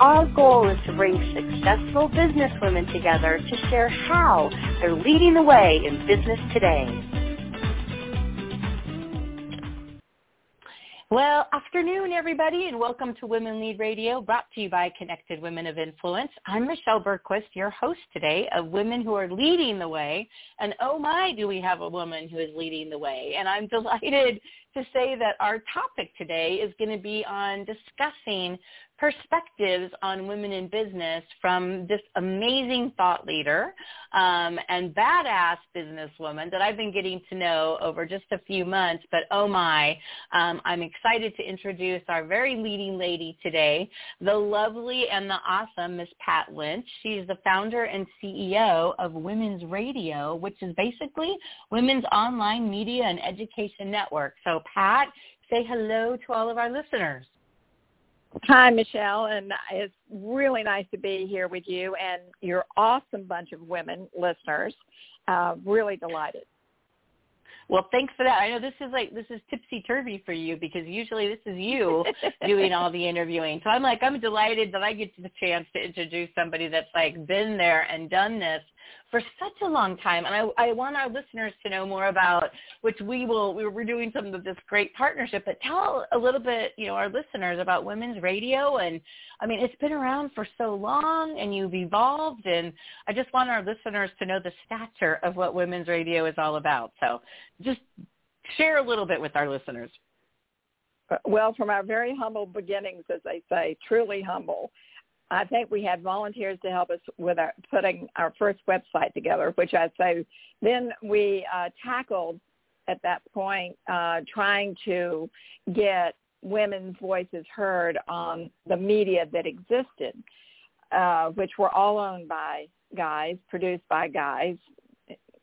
Our goal is to bring successful businesswomen together to share how they're leading the way in business today. Well, afternoon, everybody, and welcome to Women Lead Radio, brought to you by Connected Women of Influence. I'm Michelle Bergquist, your host today of Women Who Are Leading the Way. And oh my, do we have a woman who is leading the way. And I'm delighted to say that our topic today is going to be on discussing perspectives on women in business from this amazing thought leader um, and badass businesswoman that I've been getting to know over just a few months. But oh my, um, I'm excited to introduce our very leading lady today, the lovely and the awesome Miss Pat Lynch. She's the founder and CEO of Women's Radio, which is basically women's online media and education network. So Pat, say hello to all of our listeners. Hi, Michelle, and it's really nice to be here with you and your awesome bunch of women listeners. Uh, really delighted. Well, thanks for that. I know this is like this is tipsy turvy for you because usually this is you doing all the interviewing. So I'm like I'm delighted that I get the chance to introduce somebody that's like been there and done this for such a long time. And I, I want our listeners to know more about, which we will, we're doing some of this great partnership, but tell a little bit, you know, our listeners about women's radio. And I mean, it's been around for so long and you've evolved. And I just want our listeners to know the stature of what women's radio is all about. So just share a little bit with our listeners. Uh, well, from our very humble beginnings, as they say, truly humble, I think we had volunteers to help us with our putting our first website together, which I'd say then we uh, tackled at that point uh, trying to get women's voices heard on the media that existed, uh, which were all owned by guys, produced by guys,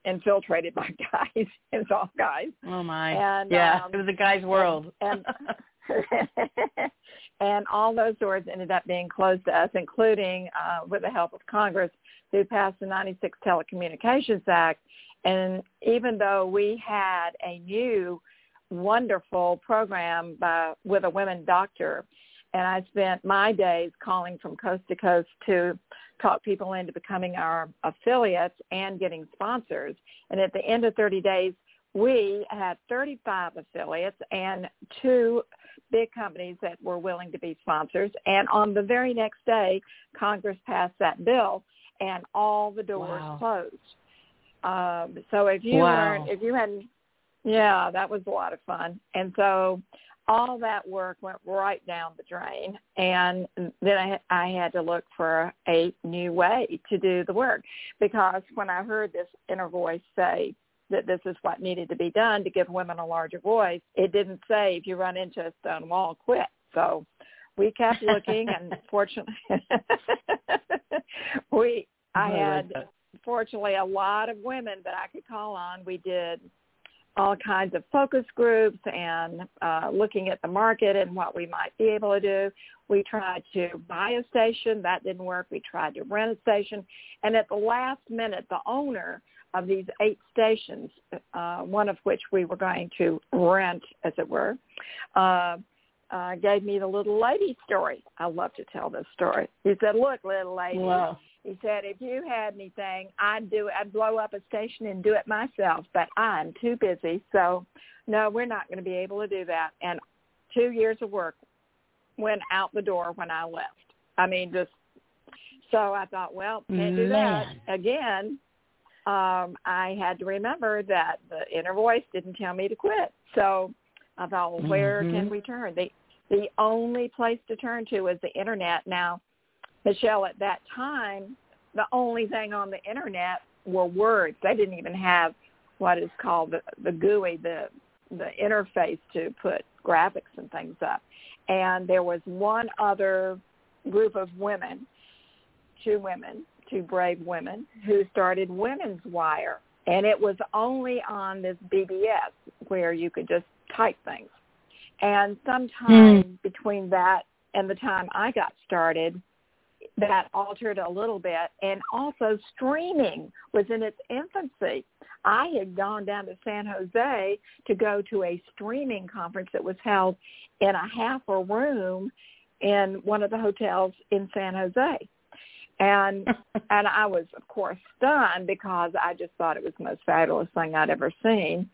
infiltrated by guys. it's all guys. Oh my! And, yeah, um, it was a guy's world. and, and and all those doors ended up being closed to us, including uh, with the help of Congress, who passed the 96 Telecommunications Act. And even though we had a new wonderful program by, with a women doctor, and I spent my days calling from coast to coast to talk people into becoming our affiliates and getting sponsors. And at the end of 30 days, we had 35 affiliates and two big companies that were willing to be sponsors. And on the very next day, Congress passed that bill, and all the doors wow. closed. Um, so if you wow. weren't, if you hadn't, yeah, that was a lot of fun. And so all that work went right down the drain, and then I, I had to look for a new way to do the work because when I heard this inner voice say, that this is what needed to be done to give women a larger voice. It didn't say if you run into a stone wall, quit. So we kept looking, and fortunately, we I had fortunately a lot of women that I could call on. We did all kinds of focus groups and uh, looking at the market and what we might be able to do. We tried to buy a station. That didn't work. We tried to rent a station. And at the last minute, the owner of these eight stations, uh, one of which we were going to rent, as it were, uh, uh, gave me the little lady story. I love to tell this story. He said, "Look, little lady," wow. he said, "if you had anything, I'd do. I'd blow up a station and do it myself, but I'm too busy. So, no, we're not going to be able to do that." And two years of work went out the door when I left. I mean, just so I thought, well, can't do that again um, I had to remember that the inner voice didn't tell me to quit. So I thought, well, where mm-hmm. can we turn? The the only place to turn to was the internet. Now, Michelle, at that time, the only thing on the internet were words. They didn't even have what is called the, the GUI, the the interface to put graphics and things up. And there was one other group of women two women, two brave women, who started Women's Wire. And it was only on this BBS where you could just type things. And sometime mm. between that and the time I got started, that altered a little bit. And also streaming was in its infancy. I had gone down to San Jose to go to a streaming conference that was held in a half a room in one of the hotels in San Jose. And and I was of course stunned because I just thought it was the most fabulous thing I'd ever seen.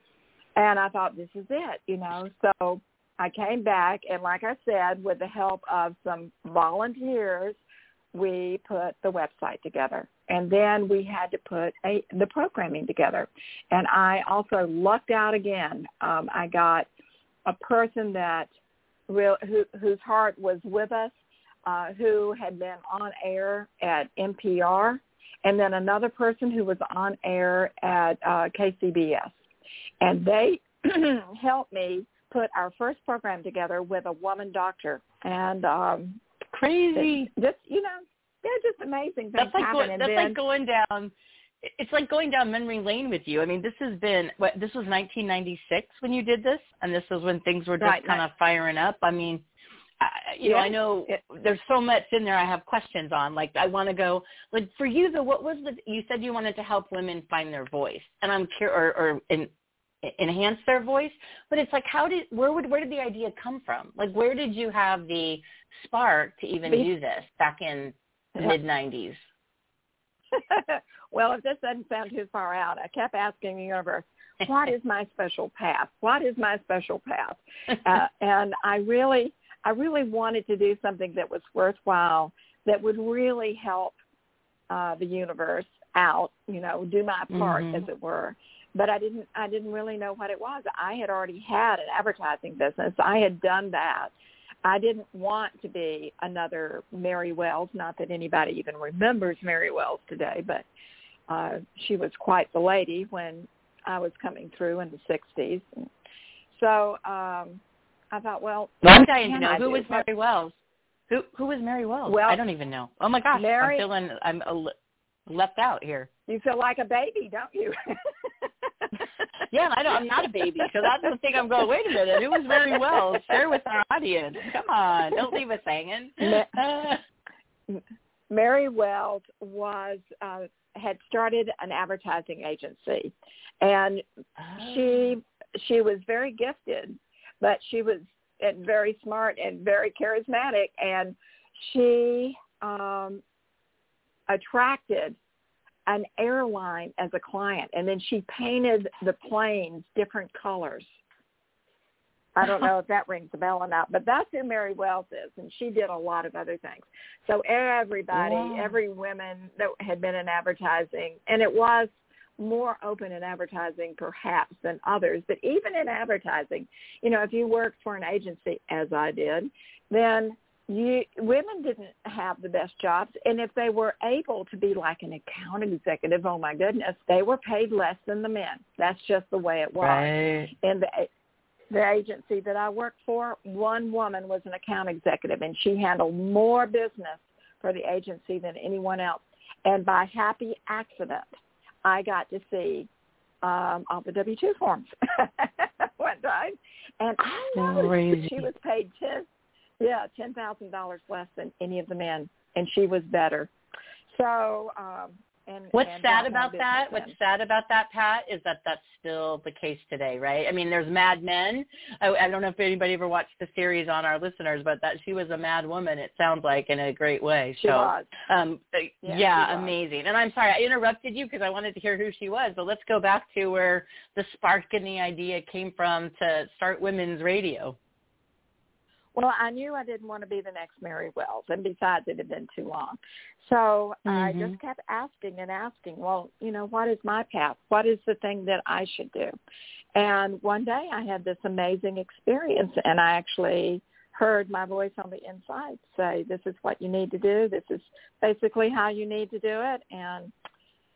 And I thought this is it, you know. So I came back and like I said, with the help of some volunteers, we put the website together. And then we had to put a, the programming together. And I also lucked out again. Um, I got a person that real, who, whose heart was with us, uh, who had been on air at NPR, and then another person who was on air at uh, KCBS. And they helped me put our first program together with a woman doctor. And um, crazy. Just you know, they're just amazing things that's like happen. Going, that's then, like going down. It's like going down memory lane with you. I mean, this has been what this was 1996 when you did this, and this was when things were just right, kind right. of firing up. I mean, I, you yeah. know, I know there's so much in there I have questions on. Like, I want to go. Like for you, though, what was the? You said you wanted to help women find their voice, and I'm curious, or, or in, enhance their voice but it's like how did where would where did the idea come from like where did you have the spark to even do this back in the mid nineties well if this doesn't sound too far out i kept asking the universe what is my special path what is my special path uh, and i really i really wanted to do something that was worthwhile that would really help uh the universe out you know do my part mm-hmm. as it were but I didn't I didn't really know what it was. I had already had an advertising business. I had done that. I didn't want to be another Mary Wells, not that anybody even remembers Mary Wells today, but uh she was quite the lady when I was coming through in the 60s. And so um I thought, well, well I'm dying to know who was Mary Wells. Who who was Mary Wells? Well, I don't even know. Oh my gosh, Mary, I'm feeling I'm a, left out here. You feel like a baby, don't you? yeah, I don't, I'm not a baby, so that's the thing. I'm going. Wait a minute, it was very well. Share with our audience. Come on, don't leave us hanging. Mary Wells was uh, had started an advertising agency, and oh. she she was very gifted, but she was and very smart and very charismatic, and she um, attracted an airline as a client, and then she painted the planes different colors. I don't know if that rings a bell or not, but that's who Mary Wells is, and she did a lot of other things. So everybody, wow. every woman that had been in advertising, and it was more open in advertising perhaps than others, but even in advertising, you know, if you worked for an agency, as I did, then you women didn't have the best jobs. And if they were able to be like an account executive oh my goodness they were paid less than the men. That's just the way it was. Right. and the the agency that I worked for one woman was an account executive and she handled more business for the agency than anyone else. And by happy accident I got to see um all the W two forms one time and I noticed that she was paid ten yeah, ten thousand dollars less than any of the men, and she was better. So, um, and what's and sad about that? Then. What's sad about that, Pat, is that that's still the case today, right? I mean, there's Mad Men. I, I don't know if anybody ever watched the series on our listeners, but that she was a mad woman. It sounds like in a great way. She so, was. Um, uh, yeah, yeah amazing. And I'm sorry I interrupted you because I wanted to hear who she was. But let's go back to where the spark and the idea came from to start women's radio. Well, I knew I didn't want to be the next Mary Wells, and besides, it had been too long. So mm-hmm. I just kept asking and asking, well, you know, what is my path? What is the thing that I should do? And one day I had this amazing experience, and I actually heard my voice on the inside say, this is what you need to do. This is basically how you need to do it, and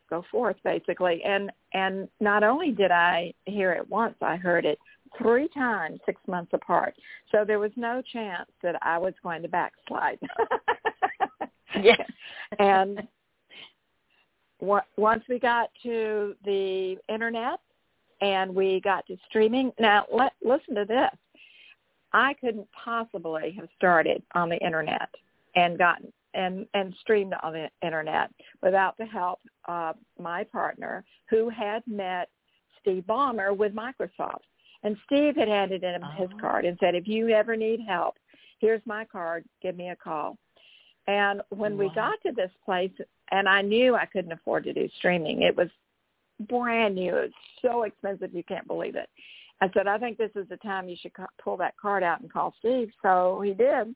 go forth, basically. And and not only did I hear it once, I heard it three times six months apart. So there was no chance that I was going to backslide. Yes. and once we got to the internet and we got to streaming, now let, listen to this. I couldn't possibly have started on the internet and gotten and and streamed on the internet without the help of my partner who had met Steve Ballmer with Microsoft. And Steve had handed him oh. his card and said, if you ever need help, here's my card. Give me a call. And when wow. we got to this place, and I knew I couldn't afford to do streaming, it was brand new. It's so expensive you can't believe it. I said, I think this is the time you should pull that card out and call Steve. So he did.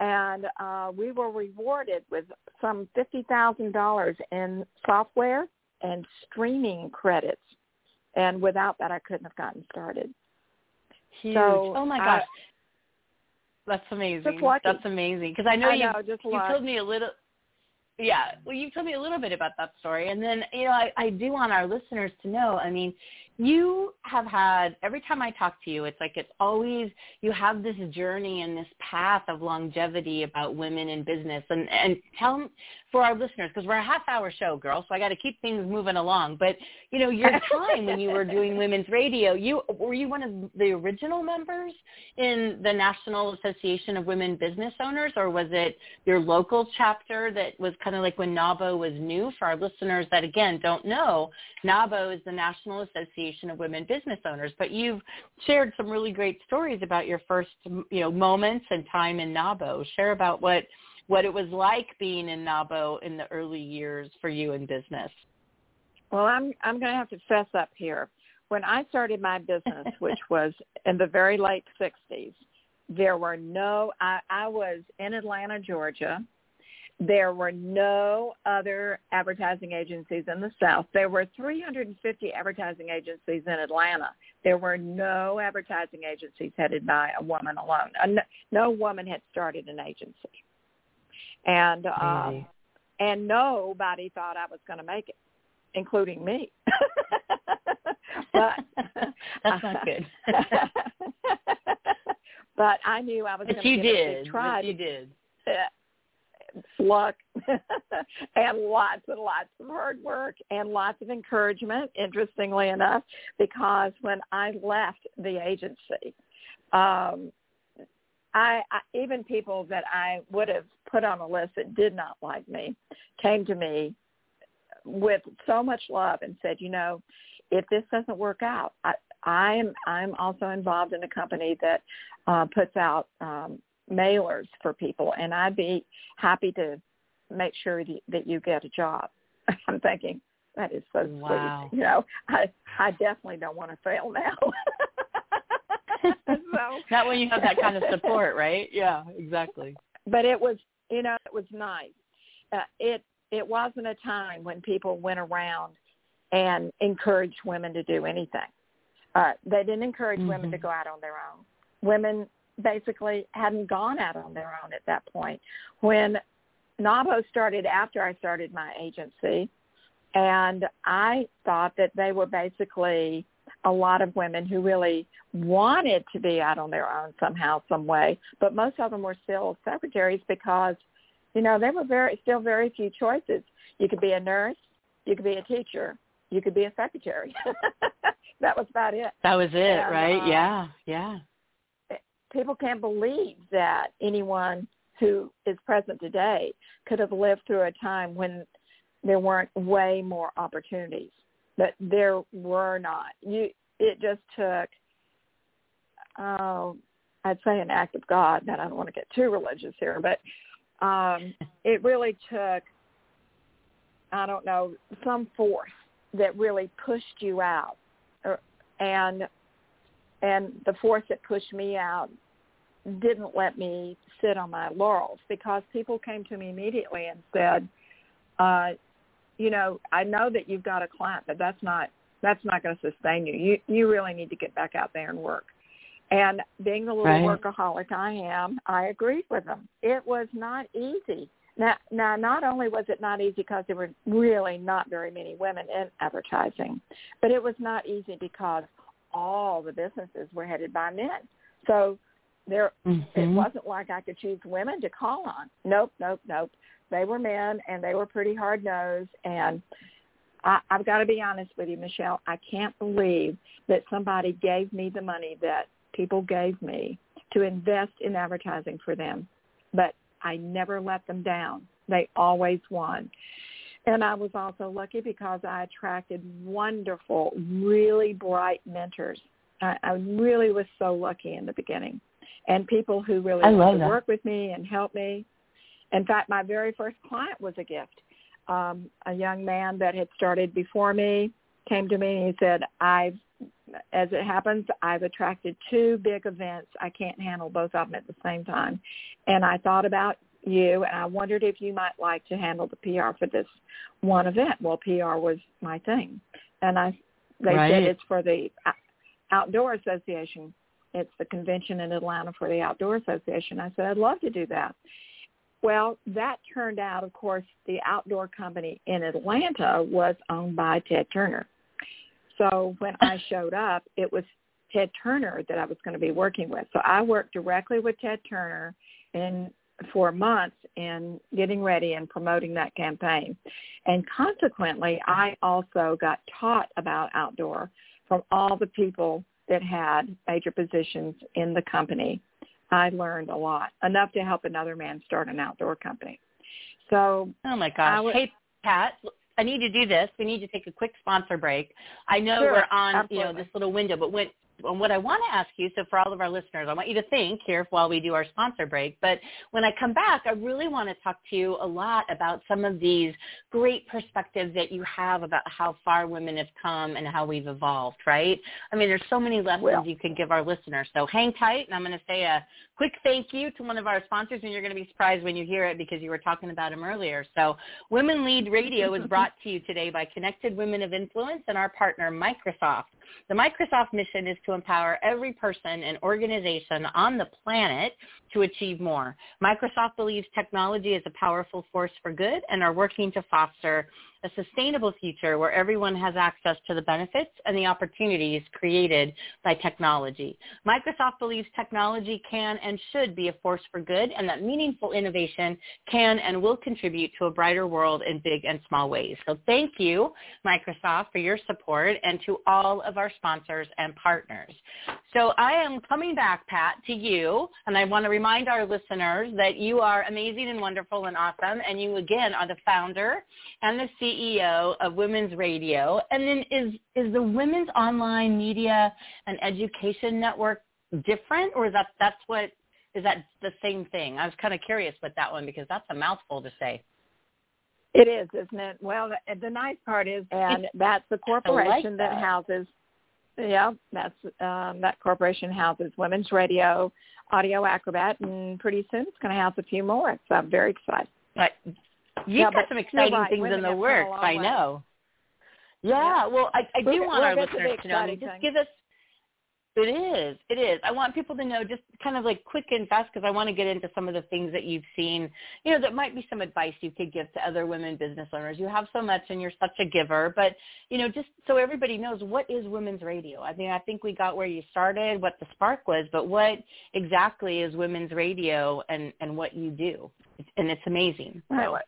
And uh, we were rewarded with some $50,000 in software and streaming credits. And without that, I couldn't have gotten started. Huge. So, oh my gosh. That's amazing. That's amazing. Because I know, I you, know, just you told me a little yeah well you told me a little bit about that story and then you know I, I do want our listeners to know i mean you have had every time I talk to you, it's like it's always you have this journey and this path of longevity about women in business. And and tell for our listeners because we're a half hour show, girl, so I got to keep things moving along. But you know, your time when you were doing women's radio, you were you one of the original members in the National Association of Women Business Owners, or was it your local chapter that was kind of like when NAWBO was new? For our listeners that again don't know, NAWBO is the National Association of Women Business Owners. But you've shared some really great stories about your first you know moments and time in NAWBO. Share about what what it was like being in NAWBO in the early years for you in business. Well, I'm I'm going to have to fess up here. When I started my business, which was in the very late 60s, there were no I, I was in Atlanta, Georgia. There were no other advertising agencies in the South. There were 350 advertising agencies in Atlanta. There were no advertising agencies headed by a woman alone. No, no woman had started an agency and uh, and nobody thought I was going to make it, including me. but that's not good. but I knew I was going to you did. But you did. Luck and lots and lots of hard work and lots of encouragement interestingly enough because when i left the agency um I, I even people that I would have put on a list that did not like me came to me with so much love and said, you know, if this doesn't work out, I, I'm I'm also involved in a company that uh, puts out um, mailers for people, and I'd be happy to make sure that, that you get a job. I'm thinking that is so wow. sweet. You know, I I definitely don't want to fail now. so not when you have that kind of support, right? Yeah, exactly. But it was, you know, it was nice. Uh, it it wasn't a time when people went around and encouraged women to do anything. Uh, they didn't encourage mm-hmm. women to go out on their own. Women basically hadn't gone out on their own at that point. When NAWBO started after I started my agency, and I thought that they were basically a lot of women who really wanted to be out on their own somehow, some way, but most of them were still secretaries because, you know, there were very still very few choices. You could be a nurse, you could be a teacher, you could be a secretary. that was about it. That was it, and, right? Uh, yeah, yeah. People can't believe that anyone who is present today could have lived through a time when there weren't way more opportunities but there were not. You it just took um I'd say an act of God. That I don't want to get too religious here, but um it really took I don't know some force that really pushed you out, or, and and the force that pushed me out didn't let me sit on my laurels because people came to me immediately and said, uh, you know, I know that you've got a client, but that's not that's not going to sustain you. You you really need to get back out there and work. And being the little right. workaholic I am, I agreed with them. It was not easy. Now, now, not only was it not easy because there were really not very many women in advertising, but it was not easy because all the businesses were headed by men. So there, mm-hmm. it wasn't like I could choose women to call on. Nope, nope, nope they were men and they were pretty hard nosed and I, I've got to be honest with you, Michelle. I can't believe that somebody gave me the money that people gave me to invest in advertising for them. But I never let them down. They always won. And I was also lucky because I attracted wonderful, really bright mentors. I, I really was so lucky in the beginning. And people who really work with me and help me. In fact, my very first client was a gift. Um, a young man that had started before me came to me and he said, I've, as it happens, I've attracted two big events. I can't handle both of them at the same time. And I thought about you and I wondered if you might like to handle the PR for this one event. Well, PR was my thing. And I they right. said it's for the Outdoor Association. It's the convention in Atlanta for the Outdoor Association. I said I'd love to do that. Well, that turned out, of course, the outdoor company in Atlanta was owned by Ted Turner. So when I showed up, it was Ted Turner that I was going to be working with. So I worked directly with Ted Turner in for months in getting ready and promoting that campaign. And consequently, I also got taught about outdoor from all the people that had major positions in the company. I learned a lot, enough to help another man start an outdoor company. So, oh my gosh, hey Pat, I need to do this. We need to take a quick sponsor break. I know sure, we're on, absolutely. you know, this little window, but when what I want to ask you, so for all of our listeners, I want you to think here while we do our sponsor break, but when I come back, I really want to talk to you a lot about some of these great perspectives that you have about how far women have come and how we've evolved, right? I mean, there's so many lessons well, you can give our listeners. So hang tight, and I'm going to say a quick thank you to one of our sponsors, and you're going to be surprised when you hear it because you were talking about him earlier. So Women Lead Radio is brought to you today by Connected Women of Influence and our partner, Microsoft. The Microsoft mission is to empower every person and organization on the planet to achieve more. Microsoft believes technology is a powerful force for good and are working to foster a sustainable future where everyone has access to the benefits and the opportunities created by technology. Microsoft believes technology can and should be a force for good and that meaningful innovation can and will contribute to a brighter world in big and small ways. So thank you, Microsoft, for your support and to all of our sponsors and partners. So I am coming back, Pat, to you, and I want to remind our listeners that you are amazing and wonderful and awesome, and you again are the founder and the CEO of Women's Radio. And then is is the Women's Online Media and Education Network different, or is that that's what is that the same thing? I was kind of curious with that one because that's a mouthful to say. It is, isn't it? Well, the, the nice part is, and that's the corporation like that. that houses yeah, that's um, that corporation houses Women's Radio, Audio Acrobat, and pretty soon it's going to house a few more. So I'm very excited. But you've yeah, got some exciting right. things in the works. I know. Yeah, yeah. well, I, I do We're, want our listeners to know. I mean, just give us it is. It is. I want people to know just kind of like quick and fast because I want to get into some of the things that you've seen, you know, that might be some advice you could give to other women business owners. You have so much and you're such a giver, but, you know, just so everybody knows what is women's radio? I mean, I think we got where you started, what the spark was, but what exactly is women's radio and, and what you do? And it's amazing. Right. So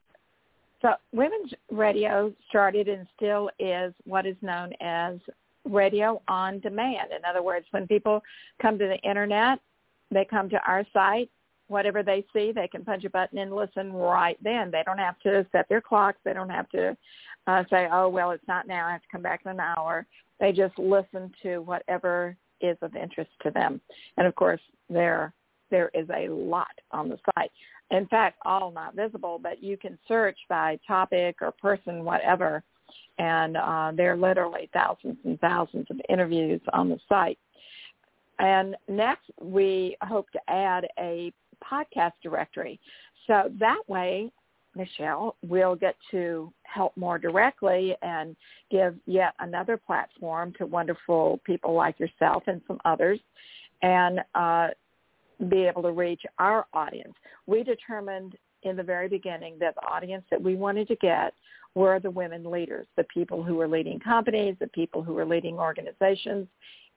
women's radio started and still is what is known as radio on demand. In other words, when people come to the internet, they come to our site. Whatever they see, they can punch a button and listen right then. They don't have to set their clocks. They don't have to uh, say, oh, well, it's not now. I have to come back in an hour. They just listen to whatever is of interest to them. And of course, there there is a lot on the site. In fact, all not visible, but you can search by topic or person, whatever, and uh, there are literally thousands and thousands of interviews on the site. And next, we hope to add a podcast directory. So that way, Michelle we'll get to help more directly and give yet another platform to wonderful people like yourself and some others and uh, be able to reach our audience. We determined in the very beginning that the audience that we wanted to get were the women leaders, the people who were leading companies, the people who were leading organizations,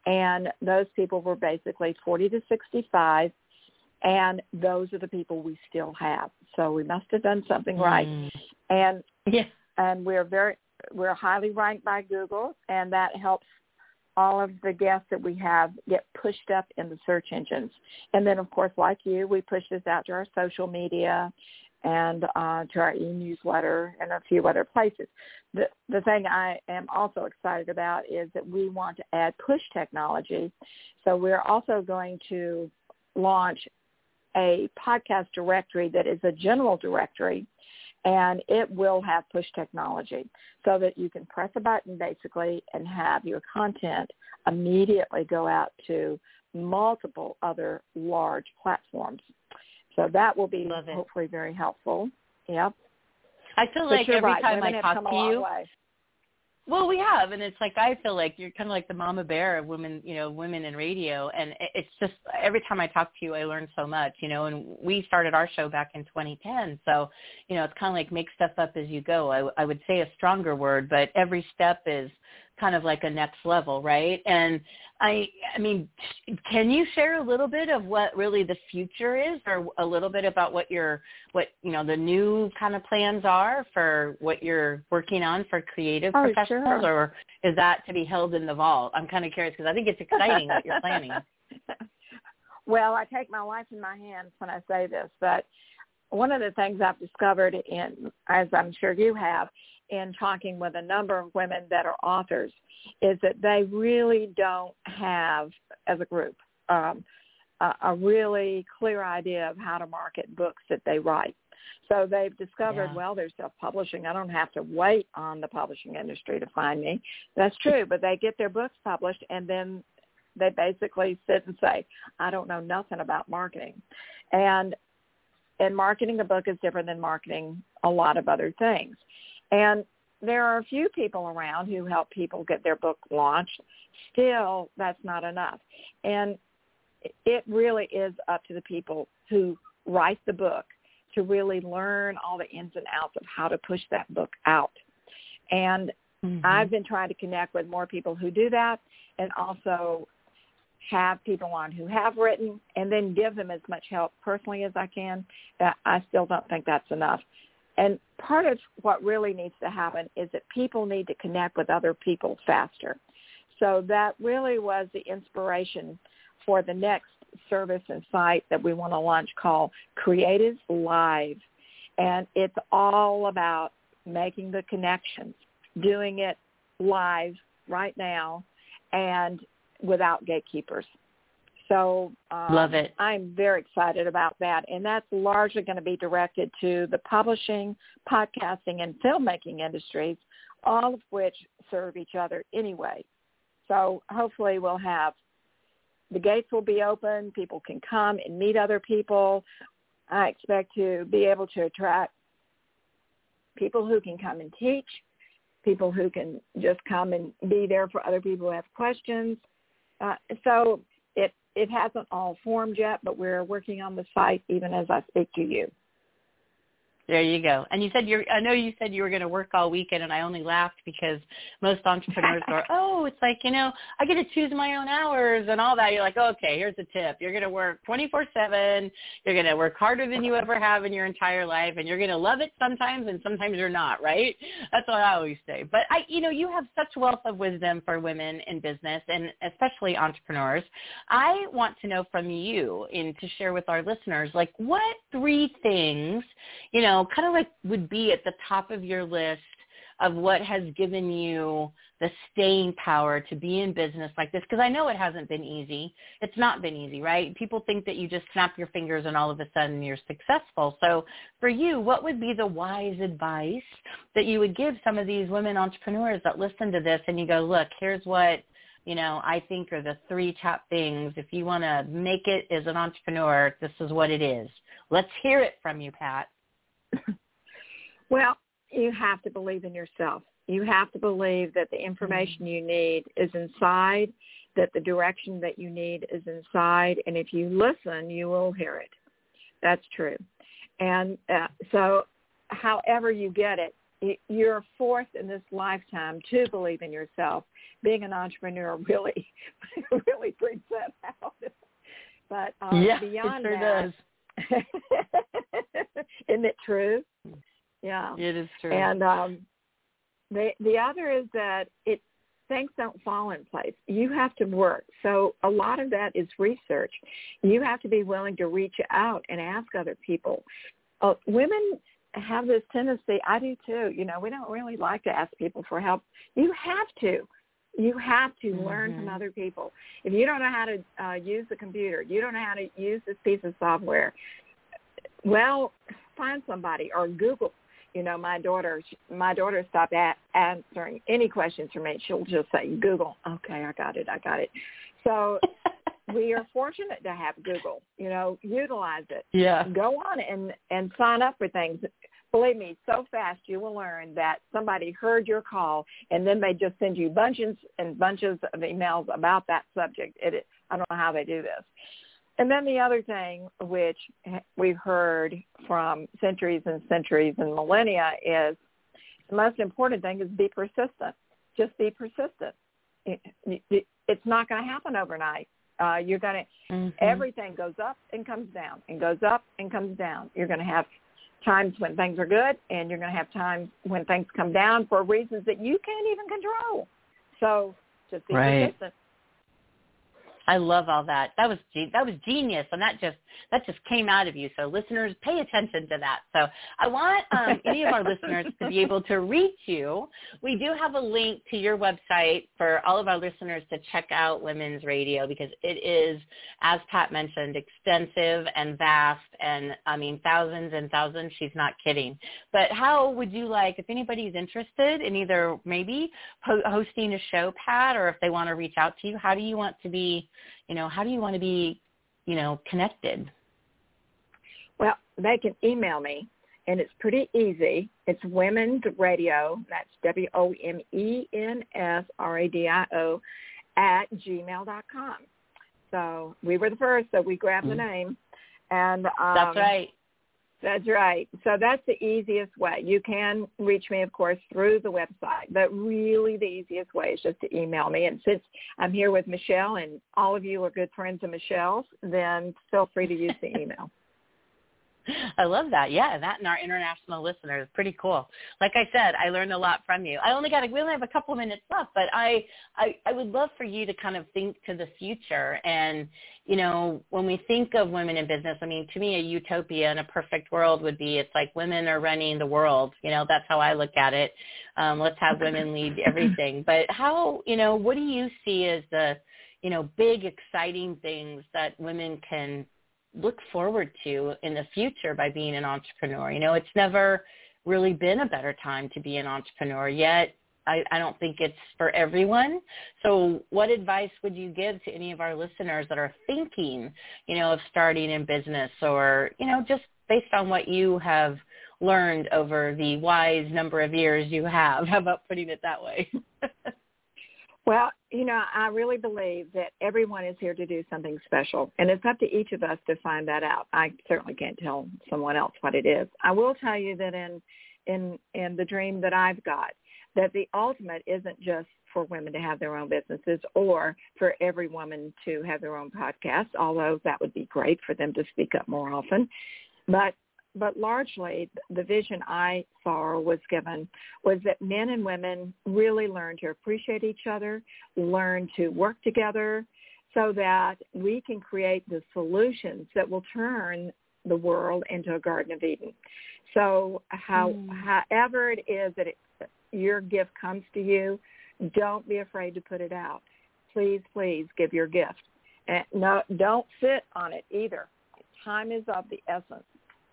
and those people were basically 40 to 65 And those are the people we still have. So we must have done something right. Mm. And yeah. and we're very we're highly ranked by Google and that helps all of the guests that we have get pushed up in the search engines. And then, of course, like you, we push this out to our social media and uh, to our e-newsletter and a few other places. The, the thing I am also excited about is that we want to add push technology. So we're also going to launch a podcast directory that is a general directory and it will have push technology so that you can press a button basically and have your content immediately go out to multiple other large platforms. So that will be hopefully very helpful. Yep. I feel like every right. time Women I talk to you. Well, we have, and it's like I feel like you're kind of like the mama bear of women, you know, women in radio, and it's just every time I talk to you, I learn so much, you know. And we started our show back in 2010, so you know, it's kind of like make stuff up as you go. I, I would say a stronger word, but every step is kind of like a next level, right? And I, I mean, can you share a little bit of what really the future is, or a little bit about what your, what you know, the new kind of plans are for what you're working on for creative oh, professionals, sure. or is that to be held in the vault? I'm kind of curious because I think it's exciting what you're planning. well, I take my life in my hands when I say this, but one of the things I've discovered in, as I'm sure you have, in talking with a number of women that are authors is that they really don't have, as a group, um, a, a really clear idea of how to market books that they write. So they've discovered, Yeah. well, there's self-publishing. I don't have to wait on the publishing industry to find me. That's true, but they get their books published and then they basically sit and say, I don't know nothing about marketing. And and marketing a book is different than marketing a lot of other things. And there are a few people around who help people get their book launched. Still, that's not enough. And it really is up to the people who write the book to really learn all the ins and outs of how to push that book out. And Mhm. I've been trying to connect with more people who do that and also have people on who have written and then give them as much help personally as I can. I still don't think that's enough. And part of what really needs to happen is that people need to connect with other people faster. So that really was the inspiration for the next service and site that we want to launch called Creatives Live. And it's all about making the connections, doing it live right now and without gatekeepers. So um, Love it. I'm very excited about that, and that's largely going to be directed to the publishing, podcasting, and filmmaking industries, all of which serve each other anyway. So hopefully we'll have the gates will be open. People can come and meet other people. I expect to be able to attract people who can come and teach, people who can just come and be there for other people who have questions. Uh, so it hasn't all formed yet, but we're working on the site even as I speak to you. There you go. And you said you're. I know you said you were going to work all weekend, and I only laughed because most entrepreneurs are, "Oh, it's like you know, I get to choose my own hours and all that." You're like, "Okay, here's a tip. You're going to work 24/7. You're going to work harder than you ever have in your entire life, and you're going to love it sometimes, and sometimes you're not. Right? That's what I always say. But I, you know, you have such wealth of wisdom for women in business, and especially entrepreneurs. I want to know from you, and to share with our listeners, like what three things, you know kind of like would be at the top of your list of what has given you the staying power to be in business like this? Because I know it hasn't been easy. It's not been easy, right? People think that you just snap your fingers and all of a sudden you're successful. So for you, what would be the wise advice that you would give some of these women entrepreneurs that listen to this and you go, look, here's what you know, I think are the three top things. If you want to make it as an entrepreneur, this is what it is. Let's hear it from you, Pat. Well, you have to believe in yourself. You have to believe that the information you need is inside, that the direction that you need is inside, and if you listen, you will hear it. That's true. And uh, so however you get it, you're forced in this lifetime to believe in yourself. Being an entrepreneur really, really brings that out. But um, yeah, beyond it sure that, does. isn't it true? Yeah, it is true. And um, the the other is that it things don't fall in place. You have to work. So a lot of that is research. You have to be willing to reach out and ask other people. Uh, women have this tendency, I do too, you know, we don't really like to ask people for help. You have to. You have to mm-hmm. learn from other people. If you don't know how to uh, use the computer, you don't know how to use this piece of software, well, find somebody or Google you know my daughter my daughter stopped at answering any questions from me. She'll just say google. Okay i got it i got it. So we are fortunate to have google you know utilize it. Yeah. Go on and and sign up for things believe me so fast you will learn that somebody heard your call and then they just send you bunches and bunches of emails about that subject it i don't know how they do this and then the other thing, which we've heard from centuries and centuries and millennia, is the most important thing is be persistent. Just be persistent. It's not going to happen overnight. Uh, you're going to, mm-hmm. everything goes up and comes down and goes up and comes down. You're going to have times when things are good and you're going to have times when things come down for reasons that you can't even control. So just be right. persistent. I love all that. That was that was genius, and that just that just came out of you. So listeners, pay attention to that. So I want um, any of our listeners to be able to reach you. We do have a link to your website for all of our listeners to check out Women's Radio because it is, as Pat mentioned, extensive and vast, and I mean thousands and thousands. She's not kidding. But how would you like if anybody's interested in either maybe hosting a show, Pat, or if they want to reach out to you? How do you want to be you know, how do you want to be, you know, connected? Well, they can email me, and it's pretty easy. It's Women's Radio. That's W O M E N S R A D I O at gmail dot com. So we were the first, so we grabbed mm-hmm. the name, and um, that's right. That's right. So that's the easiest way. You can reach me, of course, through the website, but really the easiest way is just to email me. And since I'm here with Michelle and all of you are good friends of Michelle's, then feel free to use the email. I love that. Yeah, that and our international listeners, pretty cool. Like I said, I learned a lot from you. I only got a, we only have a couple of minutes left, but I, I I would love for you to kind of think to the future. And you know, when we think of women in business, I mean, to me, a utopia and a perfect world would be it's like women are running the world. You know, that's how I look at it. Um, let's have women lead everything. But how, you know, what do you see as the you know, big exciting things that women can look forward to in the future by being an entrepreneur. You know, it's never really been a better time to be an entrepreneur yet. I, I don't think it's for everyone. So what advice would you give to any of our listeners that are thinking, you know, of starting in business or, you know, just based on what you have learned over the wise number of years you have? How about putting it that way? Well, you know, I really believe that everyone is here to do something special, and it's up to each of us to find that out. I certainly can't tell someone else what it is. I will tell you that in in in the dream that I've got, that the ultimate isn't just for women to have their own businesses or for every woman to have their own podcast, although that would be great for them to speak up more often. But but largely the vision I saw or was given was that men and women really learn to appreciate each other, learn to work together so that we can create the solutions that will turn the world into a Garden of Eden. So how, mm. however it is that it, your gift comes to you, don't be afraid to put it out. Please, please give your gift. And no, don't sit on it either. Time is of the essence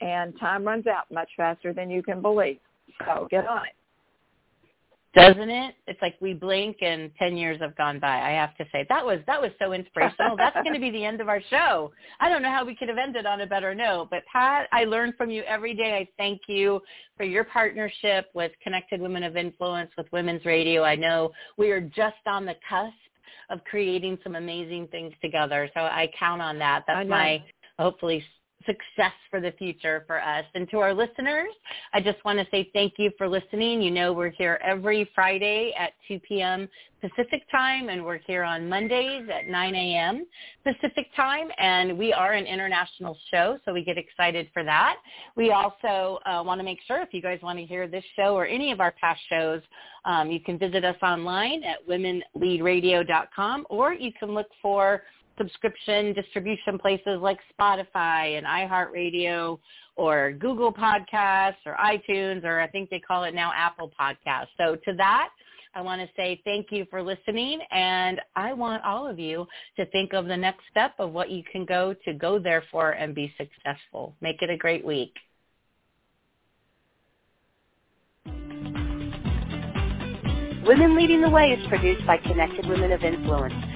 and time runs out much faster than you can believe. So get on it. Doesn't it? It's like we blink and 10 years have gone by. I have to say that was that was so inspirational. That's going to be the end of our show. I don't know how we could have ended on a better note, but Pat, I learn from you every day. I thank you for your partnership with Connected Women of Influence with Women's Radio. I know we are just on the cusp of creating some amazing things together. So I count on that. That's my hopefully success for the future for us. And to our listeners, I just want to say thank you for listening. You know we're here every Friday at 2 p.m. Pacific time, and we're here on Mondays at 9 a.m. Pacific time, and we are an international show, so we get excited for that. We also uh, want to make sure if you guys want to hear this show or any of our past shows, um, you can visit us online at womenleadradio.com, or you can look for subscription distribution places like Spotify and iHeartRadio or Google Podcasts or iTunes or I think they call it now Apple Podcasts. So to that, I want to say thank you for listening and I want all of you to think of the next step of what you can go to go there for and be successful. Make it a great week. Women Leading the Way is produced by Connected Women of Influence